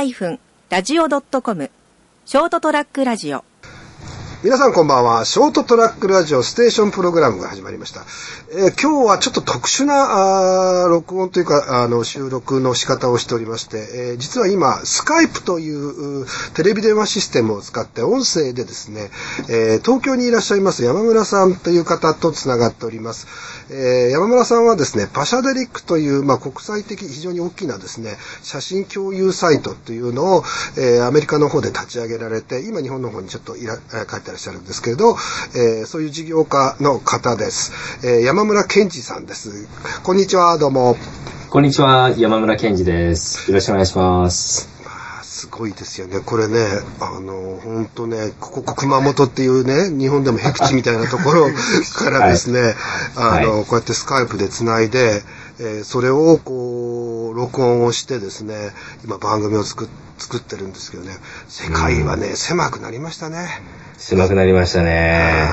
ハイフンラジオドットコムショートトラックラジオ。皆さんこんばんは。ショートトラックラジオステーションプログラムが始まりました。えー今日はちょっと特殊なあ録音というかあの収録の仕方をしておりまして、えー実は今スカイプというテレビ電話システムを使って音声でですね、えー東京にいらっしゃいます山村さんという方とつながっております。え山村さんはですね、パシャデリックという、まあ、国際的非常に大きなですね、写真共有サイトというのを、えアメリカの方で立ち上げられて、今日本の方にちょっといらえー帰ってらっしゃるんですけれど、えーそういう事業家の方です。えー山村健二さんです。こんにちは、どうも。こんにちは、山村健二です。よろしくお願いします。まあ、すごいですよね。これね、あの、本当ね、ここ、熊本っていうね、日本でも僻地みたいなところからですね、はいあの、はいこうやってスカイプで繋いで、えーそれをこう、録音をしてですね、今番組を作っ作ってるんですけどね、世界はね、狭くなりましたね。狭くなりましたね。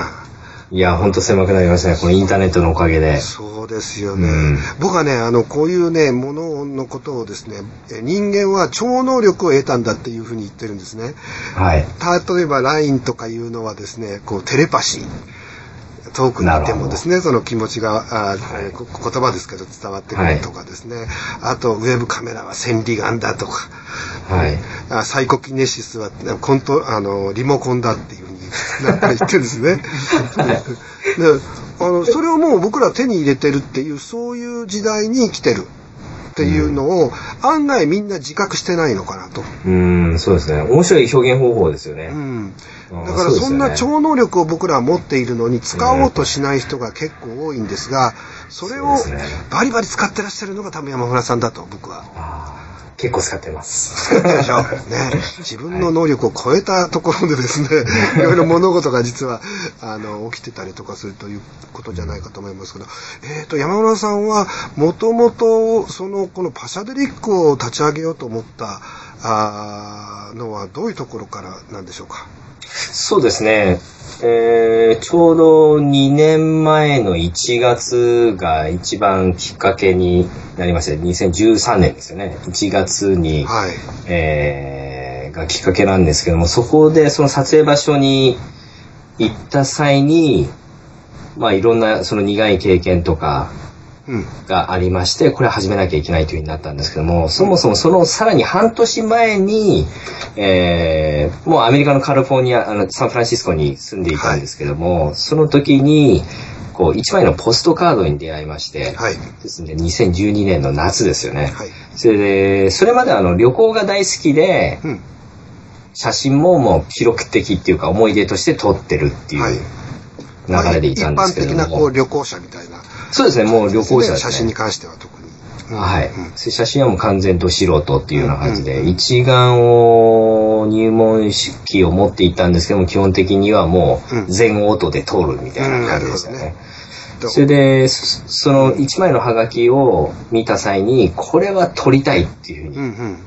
いや、ほんと狭くなりましたね。このインターネットのおかげで。そうですよね。うん僕はね、あの、こういうね、もののことをですね、え人間は超能力を得たんだっていうふうに言ってるんですね。はい。例えば LINE とかいうのはですね、こうテレパシー。遠くにいてもですね、その気持ちが、あーこ言葉ですけど伝わってくるとかですね。あと、ウェブカメラは千里眼だとか。はい。あサイコキネシスはコントあのリモコンだっていうふうに なんか言ってるんですね。であのそれをもう僕ら手に入れてるっていうそういう時代に生きてるっていうのを、案外みんな自覚してないのかなと。うーん、そうですね。面白い表現方法ですよね。うん、だからそんな超能力を僕らは持っているのに使おうとしない人が結構多いんですが、それをバリバリ使ってらっしゃるのが多分山村さんだと僕は結構使ってます。でしょ。ね。自分の能力を超えたところでですね、いろいろ物事が実は、あの、起きてたりとかするということじゃないかと思いますけど、えっ、と、山村さんは、もともと、その、このパシャデリックを立ち上げようと思った、あーのはどういうところからなんでしょうか？そうですね。えー、ちょうど2年前の1月が一番きっかけになりまして、2013年ですよね。1月に、はい。えーがきっかけなんですけども、そこでその撮影場所に行った際に、まあいろんなその苦い経験とかうん。がありまして、これ始めなきゃいけないというふうになったんですけども、そもそもそのさらに半年前に、えーもうアメリカのカリフォルニア、あの、サンフランシスコに住んでいたんですけども、その時に、こう、一枚のポストカードに出会いまして、はい。ですね、2012年の夏ですよね。はい。それで、それまであの旅行が大好きで、うん。写真ももう記録的っていうか思い出として撮ってるっていうはい流れでいたんですけども。一般的なこう旅行者みたいな。そうですね、もう旅行者ね。写真に関しては特に。うんはい、写真はもう完全と素人っていうような感じで、一眼を入門式を持っていったんですけども、基本的にはもうんう全オートで撮るみたいな感じでしたね。うんそれで、そその一枚のハガキを見た際に、これは撮りたいっていうふうにうんうん。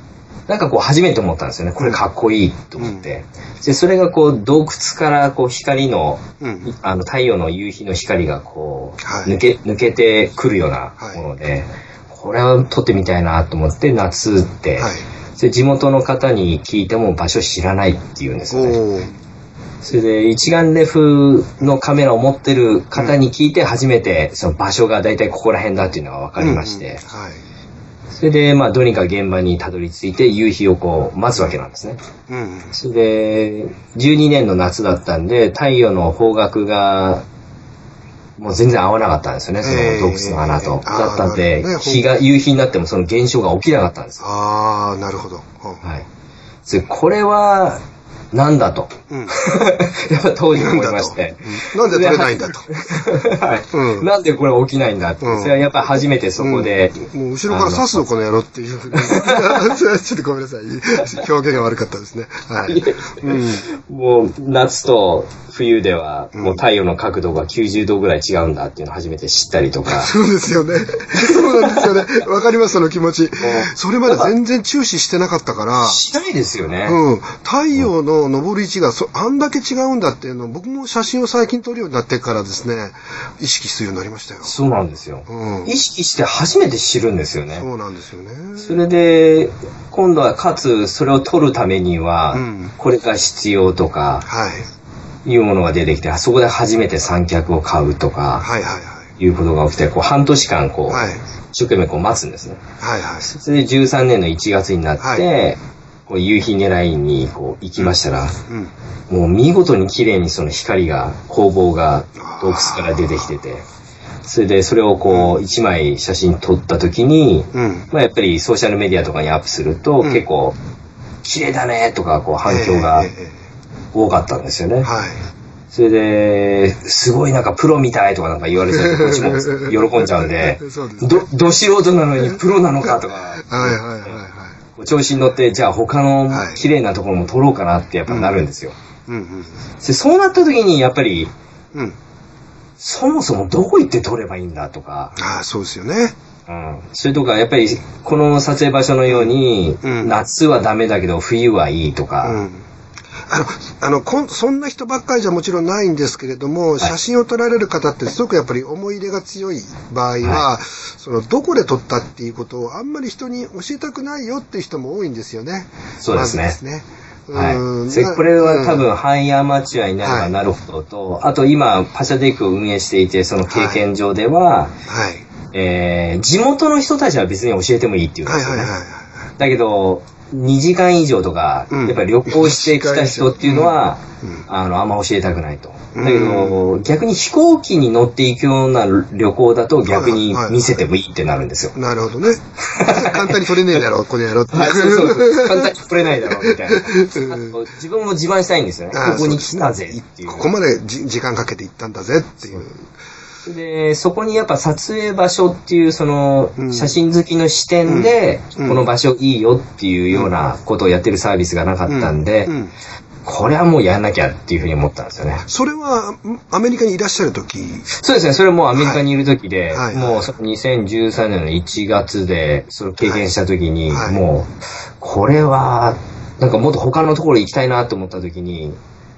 なんかこう初めて思ったんですよね。これかっこいいと思って。で、それがこう洞窟からこう光の、うん。あの太陽の夕日の光がこう、はい抜け、抜けてくるようなもので、これは撮ってみたいなと思って夏って、はい。で地元の方に聞いても場所知らないって言うんですよね。それで一眼レフのカメラを持ってる方に聞いて初めてその場所が大体ここら辺だっていうのが分かりまして、うんうんはい。それでまあどうにか現場にたどり着いて夕日をこう待つわけなんですね。うんうん。それで、12年の夏だったんで、太陽の方角が、もう全然合わなかったんですよね、そのえー洞窟の穴と。あーだったんで、ね日が、夕日になってもその現象が起きなかったんですよ。ああ、なるほど。はい。でこれは、なんだと。うん。うん。やっぱ当時思いまして。うんなんで撮れないんだと。はい、うんなんでこれ起きないんだって。うんそれはやっぱり初めてそこで、うんもう後ろから刺すのこの野郎っていう ちょっとごめんなさい。表現が悪かったですね。はい。うん。もう夏と冬ではもう太陽の角度が90度ぐらい違うんだっていうのを初めて知ったりとか。そうですよね。そうなんですよね。わかります、その気持ち。それまで全然注視してなかったから、しないですよね。うん。太陽のの登る位置がそあんだけ違うんだっていうのを僕も写真を最近撮るようになってからですね、意識するようになりましたよ。そうなんですよ。うん意識して初めて知るんですよね。そうなんですよね。それで、今度はかつそれを取るためにはうん、これが必要とか、はい。いうものが出てきて、そこで初めて三脚を買うとか、はいはいはい。いうことが起きて、こう半年間こう、はい。一生懸命こう待つんですね。はいはい。それで13年の1月になって、はいこう夕日狙いにこう行きましたら、うん。もう見事に綺麗にその光が、光芒が洞窟から出てきてて、それでそれをこう一枚写真撮った時に、うん。まあやっぱりソーシャルメディアとかにアップすると、うん結構、綺麗だねとかこう反響が多かったんですよね。えはい。それで、すごいなんかプロみたいとかなんか言われてるとこっちも 喜んじゃうんでそうですね、ど、ど素人なのにプロなのかとか、はいはいはいはい。調子に乗って、じゃあ他のはい綺麗なところも撮ろうかなってやっぱなるんですよ。うんうん。でそうなった時にやっぱり、うん。そもそもどこ行って撮ればいいんだとか、ああ、そうですよね。うん、それとかやっぱりこの撮影場所のように、うん夏はダメだけど冬はいいとうか、ん。あの、あのこん、そんな人ばっかりじゃもちろんないんですけれども、写真を撮られる方ってすごくやっぱり思い入れが強い場合は、その、どこで撮ったっていうことをあんまり人に教えたくないよっていう人も多いんですよね。そうですねまずね。はいうんそれこれは多うん分、ハイアマチュアになればなるほどと、あと今、パシャデックを運営していて、その経験上では、はい。えー地元の人たちは別に教えてもいいっていうんですよね。はいはいはいはい。だけど、2時間以上とか、うんやっぱり旅行してきた人っていうのは、うんあの、あんま教えたくないと。うんだけど、逆に飛行機に乗っていくような旅行だと逆に見せてもいいってなるんですよ。なるほどね。簡単に撮れねえだろ、この野郎って。はい、そうそうそう。簡単に来れないだろう、みたいな。自分も自慢したいんですよね。ここに来たぜっていう。ここまでじ時間かけて行ったんだぜっていう。で、そこにやっぱ撮影場所っていう、そのう、ん。写真好きの視点で、うん。この場所いいよっていうようなことをやってるサービスがなかったんで、これはもうやんなきゃっていうふうに思ったんですよね。それはアメリカにいらっしゃる時？そうですね、それもアメリカにいる時で、はい。もうその2013年の1月で、それを経験した時に、もう、これは、なんかもっと他のところ行きたいなと思った時に、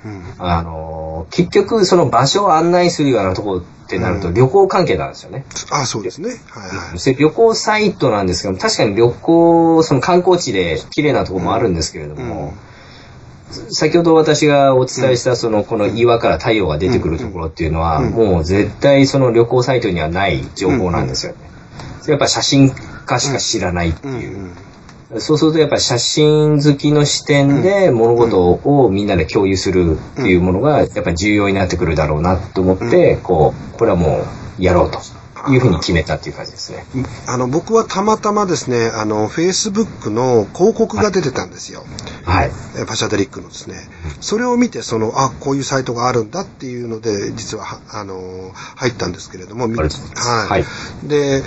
うん。あの、結局その場所を案内するようなところってなるとうん。旅行関係なんですよね。あそうですね。はい旅行サイトなんですけど、確かに旅行、その観光地で綺麗なところもあるんですけれども、先ほど私がお伝えした、その、この岩から太陽が出てくるところっていうのは、うん。もう絶対その旅行サイトにはない情報なんですよね。やっぱ写真家しか知らないってう。んいう。そうするとやっぱ写真好きの視点で物事をみんなで共有するっていうものがやっぱり重要になってくるだろうなと思って、こう、これはもうやろうというふうに決めたっていう感じですね。うんあの僕はたまたまですね、あの Facebook の広告が出てたんですよ。はい。えパシャデリックのですね。それを見て、その、あ、こういうサイトがあるんだっていうので、実はは、あのー入ったんですけれども、はい。はいで、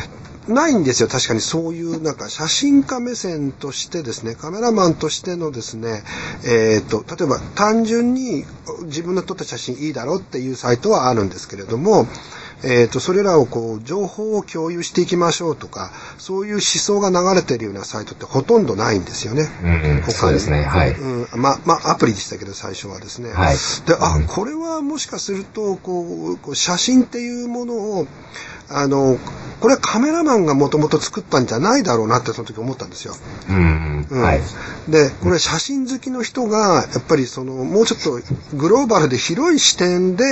ないんですよ。確かにそういう、なんか、写真家目線としてですね、カメラマンとしてのですね、えっ、と、例えば、単純に自分の撮った写真いいだろっていうサイトはあるんですけれども、えっ、と、それらをこう、情報を共有していきましょうとか、そういう思想が流れてるようなサイトってほとんどないんですよね。うんうん、そうですね。はい。うん、ま、まあ、アプリでしたけど、最初はですね。はいで、あうん、これはもしかすると、こう、こう写真っていうものを、あの、これはカメラマンがもともと作ったんじゃないだろうなってその時思ったんですよ。うん、うんはい。で、これ写真好きの人が、やっぱりその、もうちょっとグローバルで広い視点で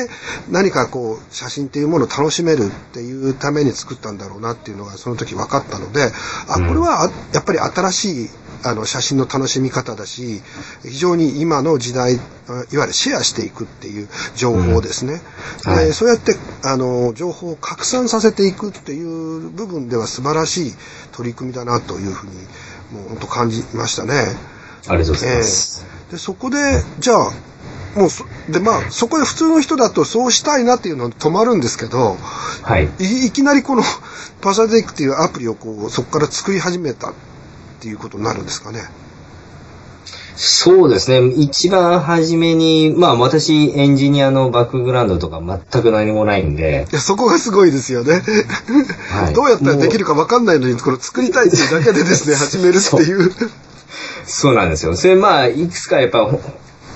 何かこう、写真っていうものを楽しめるっていうために作ったんだろうなっていうのがその時分かったので、あ、うんこれはあやっぱり新しいあの写真の楽しみ方だし、非常に今の時代、あいわゆるシェアしていくっていう情報ですね。うんはいでそうやって、あの、情報を拡散させていくっていう部分では素晴らしい取り組みだなというふうに、もう本当感じましたね。ありがとうございます。ええで、そこで、じゃあ、もうそ、で、まあ、そこで普通の人だとそうしたいなっていうのは止まるんですけど、はい。いいきなりこの パシャデイクっていうアプリをこう、そこから作り始めたっていうことになるんですかね。そうですね。一番初めに、まあ私エンジニアのバックグラウンドとか全く何もないんで、いや、そこがすごいですよね。はいどうやったらできるか分かんないのに、これ作りたいっていうだけでですね、始めるっていう。そうなんですよ。それまあ、いくつかやっぱ、ほ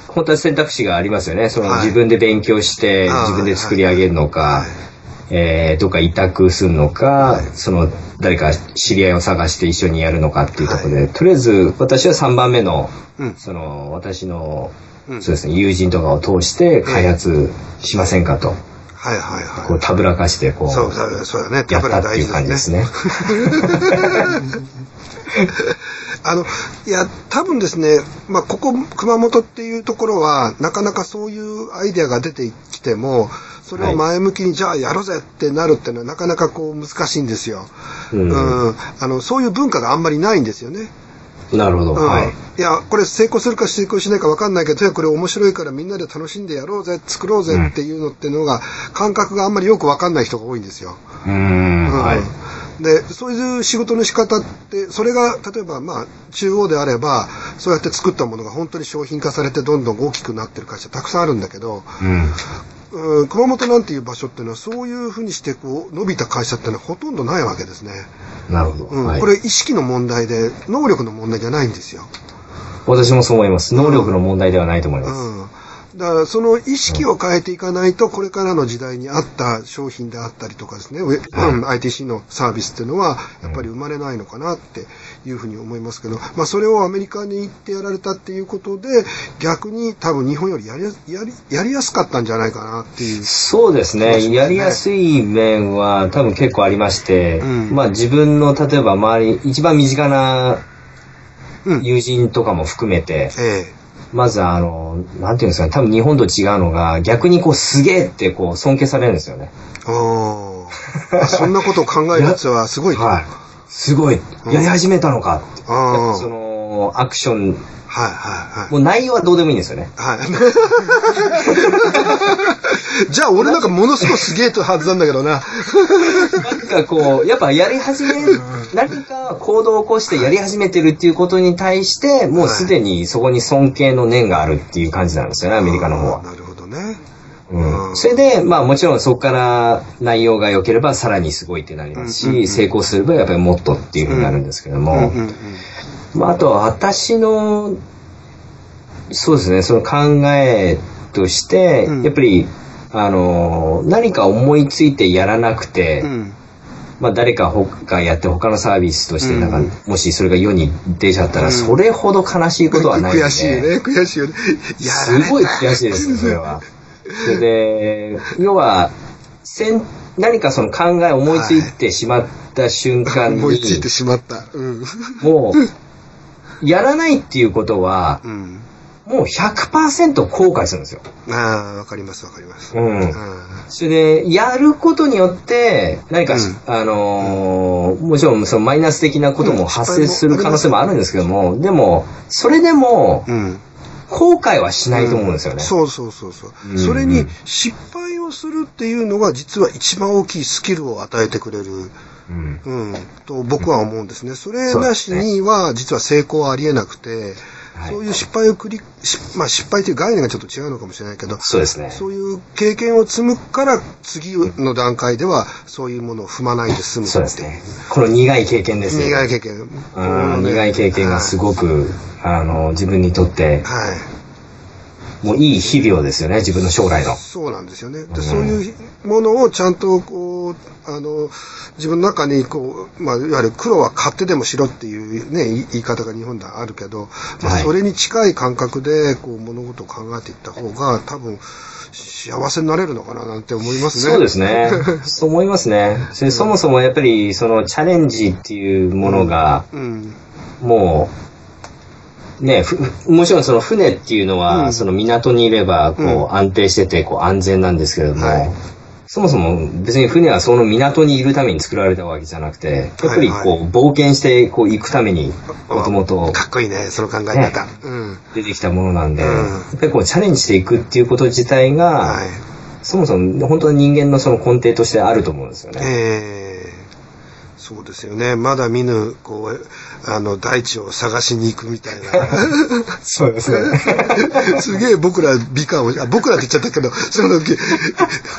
本当は選択肢がありますよね。そのはい自分で勉強して、自分で作り上げるのか、はいえー、どっか委託するのか、はいその、誰か知り合いを探して一緒にやるのかっていうところで、はとりあえず私は3番目の、うん。その、私の、うん。そうですね、友人とかを通して開発しませんかと、はいはいはい。こう、たぶらかして、こう、そうそうそうだね。や手ぶらったっていう感じですね。あの、いや、多分ですね、まあ、ここ、熊本っていうところは、なかなかそういうアイデアが出てきても、それを前向きに、じゃあやろうぜってなるっていうのは、なかなかこう、難しいんですよ。うんうん。あの、そういう文化があんまりないんですよね。なるほど。うん。はい。いや、これ成功するか成功しないか分かんないけど、とにかくこれ面白いからみんなで楽しんでやろうぜ、作ろうぜっていうのっていうのが、感覚があんまりよく分かんない人が多いんですよ。うーん、はい。で、そういう仕事の仕方って、それが、例えば、まあ、中央であれば、そうやって作ったものが本当に商品化されてどんどん大きくなってる会社たくさんあるんだけど、うん。うん、熊本なんていう場所っていうのは、そういうふうにして、こう、伸びた会社っていうのはほとんどないわけですね。なるほど。うん、はいこれ意識の問題で、能力の問題じゃないんですよ。私もそう思います。能力の問題ではないと思います。うん。だから、その意識を変えていかないと、これからの時代に合った商品であったりとかですね、うん ITC のサービスっていうのは、やっぱり生まれないのかなっていうふうに思いますけど、まあ、それをアメリカに行ってやられたっていうことで、逆に多分日本よりやりややりやりやすかったんじゃないかなっていう。そうですね。そうですねやりやすい面は多分結構ありまして、うんまあ自分の例えば周り、一番身近なうん。友人とかも含めて、えまずあの、なんていうんですかね、多分日本と違うのが、逆にこうすげえってこう尊敬されるんですよね。え。おーあそんなことを考えるやつはすごいと。はい。すごい。やり始めたのかって。その、アクション、はいはいはい。もう内容はどうでもいいんですよね。はい。じゃあ俺なんかものすごいすげえとはずなんだけどな。なんかこう、やっぱやり始め、何か行動を起こしてやり始めてるっていうことに対して、もうすでにそこに尊敬の念があるっていう感じなんですよね、アメリカの方は。なるほどね。うん。うんそれで、まあもちろんそこから内容が良ければさらにすごいってなりますし、成功すればやっぱりもっとっていうふうになるんですけども、まああとは私の、そうですね、その考えとして、うん。やっぱり、あの、何か思いついてやらなくて、うん。まあ誰か他やって他のサービスとして、なんか、うんもしそれが世に出ちゃったら、うん。それほど悲しいことはないので。悔しいね、悔しいよね。すごい悔しいですよ、それは。それで、要は、せん何かその考え、思いついてしまった瞬間に、思いついてしまった。うん。もう、やらないっていうことは、うん。もう100%後悔するんですよ。ああ、わかりますわかります。うんうんそれで、やることによって、何かし、うんあのーもちろんそのマイナス的なことも発生する可能性もあるんですけども、でも、それでも、うん。後悔はしないと思うんですよね。そうそうそうそう。うんそれに失敗をするっていうのが実は一番大きいスキルを与えてくれる。うんうん、と僕は思うんですね。それなしには実は成功はありえなくて、はいそういう失敗を繰り、しまあ失敗という概念がちょっと違うのかもしれないけど、そうですね。そういう経験を積むから次の段階ではそういうものを踏まないで済むそうですね。この苦い経験ですよ。苦い経験。ね苦い経験がすごく、あの、自分にとって、はい。もういい日々をですよね、自分の将来の。そうなんですよね。うんで、そういうものをちゃんと、こう、あの、自分の中に、こう、まあ、いわゆる黒は買ってでもしろっていうね、言い方が日本ではあるけど、まあ、はいそれに近い感覚で、こう、物事を考えていった方が、多分、幸せになれるのかななんて思いますね。そうですね。そう思いますね。そもそもやっぱり、そのチャレンジっていうものが、うん。もう、ね、ふもちろんその船っていうのは、うんその港にいれば、こう、うん安定してて、こう、安全なんですけれども、はいそもそも別に船はその港にいるために作られたわけじゃなくて、やっぱりはいこう、冒険して、こう、行くために、もともとかっこいいね、その考え方。うん。出てきたものなんで、うんやっぱりこう、チャレンジしていくっていうこと自体が、はい。そもそも本当に人間のその根底としてあると思うんですよね。ええそうですよね。まだ見ぬ、こう、あの、大地を探しに行くみたいな。そうですね。すげえ僕ら美化を、あ僕らって言っちゃったけど、その、け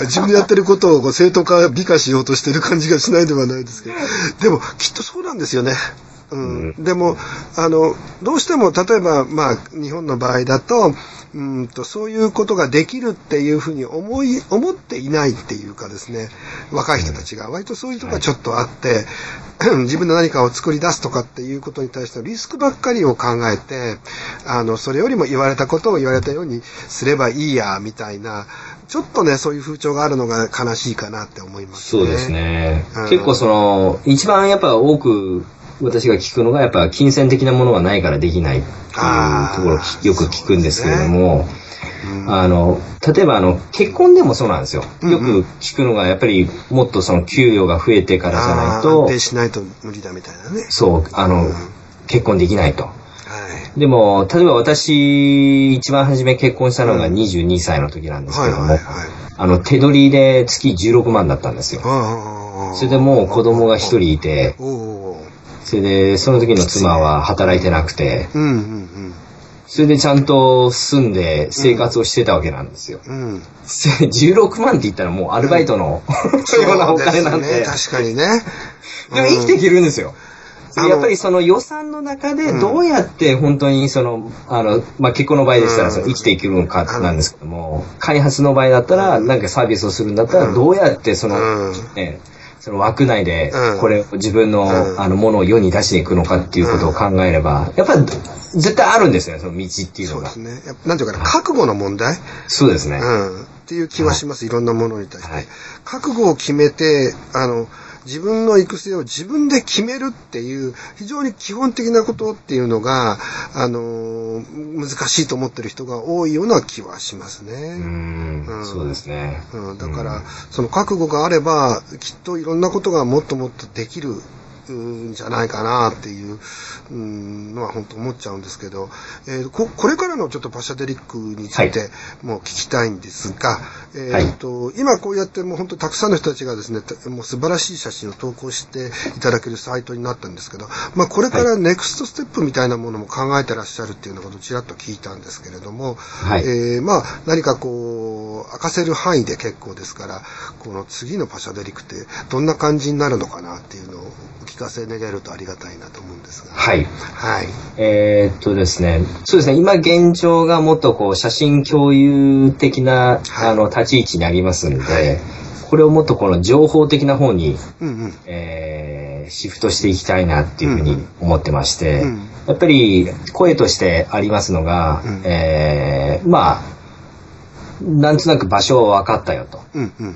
自分でやってることをこう正当化、美化しようとしてる感じがしないではないですけど。でも、きっとそうなんですよね。うん。でも、あの、どうしても、例えば、まあ、日本の場合だと、うんと、そういうことができるっていうふうに思い、思っていないっていうかですね、若い人たちが、割とそういうとこがちょっとあって、自分で何かを作り出すとかっていうことに対してのリスクばっかりを考えて、あの、それよりも言われたことを言われたようにすればいいや、みたいな、ちょっとね、そういう風潮があるのが悲しいかなって思いますね。そうですね。うん結構その、一番やっぱ多く私が聞くのが、やっぱ金銭的なものがないからできないっていうところをきよく聞くんですけれども、うんあの、例えばあの、結婚でもそうなんですよ。よく聞くのが、やっぱりもっとその給与が増えてからじゃないあー安と定、しないと無理だみたいなね。そう、あの、うん結婚できないと。はい。でも、例えば私、一番初め結婚したのが22歳の時なんですけども、はいはいはいあの、手取りで月16万だったんですよ。それでもう子供が一人いて、それで、その時の妻は働いてなくて、ー。うんうんそれでちゃんと住んで生活をしてたわけなんですよ。うん。うん。16万って言ったらもうアルバイトの、ようなお金なんで。すね、確かにね。でも生きていけるんですよ。やっぱりその予算の中でどうやって本当にその、あの、まあ、結婚の場合でしたらその生きていけるのかなんですけども、開発の場合だったら、なんかサービスをするんだったら、どうやってその、うんね、その枠内でうん、これを自分の、うんあの、ものを世に出していくのかっていうことを考えれば、やっぱり絶対あるんですよね、その道っていうのがそうです。ね。なんていうかな、覚悟の問題？そうですね。うん。っていう気はします。いろんなものに対して。はい覚悟を決めて、あの、自分の育成を自分で決めるっていう、非常に基本的なことっていうのが、あの、難しいと思ってる人が多いような気はしますね。うーんうんそうですね。うん、だから、その覚悟があれば、きっといろんなことがもっともっとできるんじゃないかなっていううんのは本当思っちゃうんですけど、えーここれからのちょっとパシャデリックについてもう聞きたいんですが、えーと今こうやってもう本当たくさんの人たちがですね、たもう素晴らしい写真を投稿していただけるサイトになったんですけど、まあこれからネクストステップみたいなものも考えてらっしゃるっていうようなことをちらっと聞いたんですけれども、はい。えーまあ何かこう、明かせる範囲で結構ですから、この次のパシャデリックってどんな感じになるのかなっていうのをお聞かせ願えるとありがたいなと思うんですが。はい。はい。えーっとですね、そうですね、今現状がもっとこう写真共有的な、はいあの立ち位置にありますんで、これをもっとこの情報的な方に、うんうん。えーシフトしていきたいなっていうふうに思ってまして、うんやっぱり声としてありますのが、うんえーまあ、なんとなく場所は分かったよと。うんうん。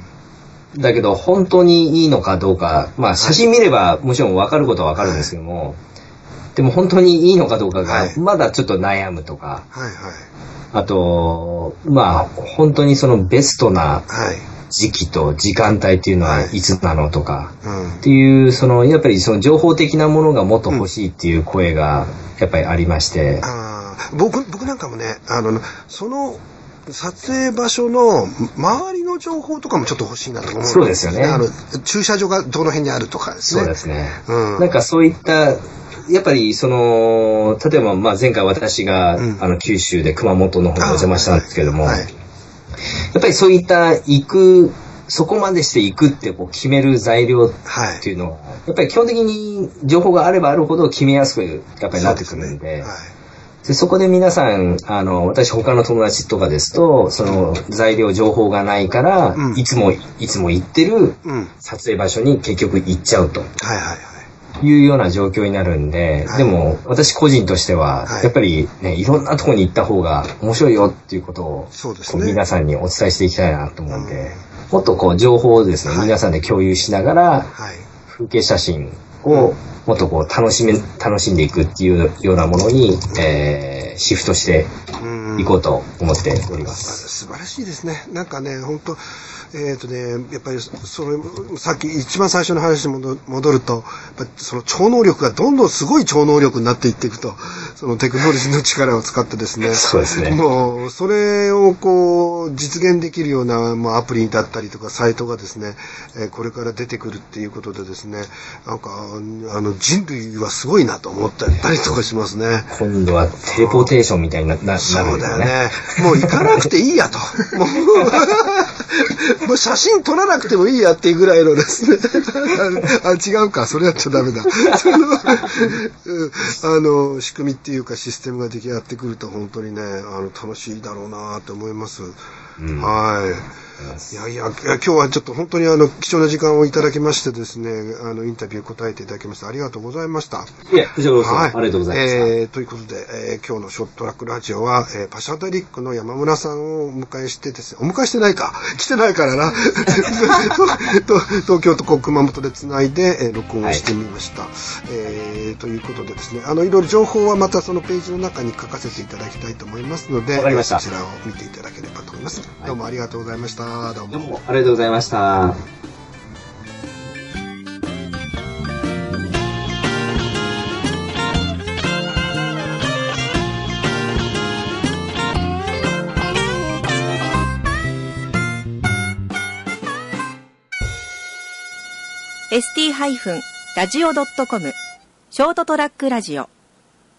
だけど、本当にいいのかどうか、まあ、写真見ればもちろん分かることは分かるんですけども、でも本当にいいのかどうかがはい、まだちょっと悩むとか、はいはい。あと、まあ、本当にそのベストなはい。時期と時間帯っていうのはいつなのとか、うんっ。ていう、その、やっぱりその情報的なものがもっと欲しいっていう声が、やっぱりありまして、僕、僕なんかもね、あの、その、撮影場所の周りの情報とかもちょっと欲しいなと思うんそうですよねあの、駐車場がどの辺にあるとかですね。そうですね。うん。なんかそういった、やっぱりその、例えばまあ前回私が、うんあの九州で熊本の方にお邪魔したんですけども、はい。やっぱりそういった行く、そこまでして行くってこう決める材料はい。っていうのは、やっぱり基本的に情報があればあるほど決めやすくやっぱりなってくるんで、でそこで皆さん、あの、私他の友達とかですと、その材料、情報がないから、うんいつも、いつも行ってるはい。うん。撮影場所に結局行っちゃうとはいはいはい。いうような状況になるんで、はいでも私個人としては、はいやっぱりね、いろんなところに行った方が面白いよっていうことを、そうですね。こう皆さんにお伝えしていきたいなと思うんで、もっとこう情報をですね、はい皆さんで共有しながら、はい。風景写真をもっとこう楽しめ、楽しんでいくっていうようなものに、えーシフトしてうんいこうと思っております。素晴らしいですね。なんかね、本当えっ、とね、やっぱり、それ、さっき一番最初の話に戻戻ると、やっぱその超能力がどんどんすごい超能力になっていっていくと、そのテクノロジーの力を使ってですね、そうですね。もう、それをこう、実現できるような、まあ、アプリだったりとか、サイトがですね、えーこれから出てくるっていうことでですね、なんか、あの、人類はすごいなと思ったりとかしますね。今度はテレポーテーションみたいにななそう。だよね。もう行かなくていいやと。もう もう写真撮らなくてもいいやっていうぐらいのですね。あ違うか、それやっちゃダメだ。その、あの、仕組みっていうかシステムが出来上がってくると本当にね、あの、楽しいだろうなと思います。うん、はい。いやいや、今日はちょっと本当にあの、貴重な時間をいただきましてですね、あの、インタビュー答えていただきましてありがとうございました。いや、こちらこそ、はい、ありがとうございました。えー、ということで、えー、今日のショットラックラジオは、えー、パシャダリックの山村さんをお迎えしてですね、お迎えしてないか、来てないからな。東京と熊本でつないで、えー、録音をしてみました。はい、えー、ということでですね、あの、いろいろ情報はまたそのページの中に書かせていただきたいと思いますので、こちらを見ていただければと思います。どうもありがとうございました。どうも。どうもありがとうございました。st-radio.com ショートトラックラジオ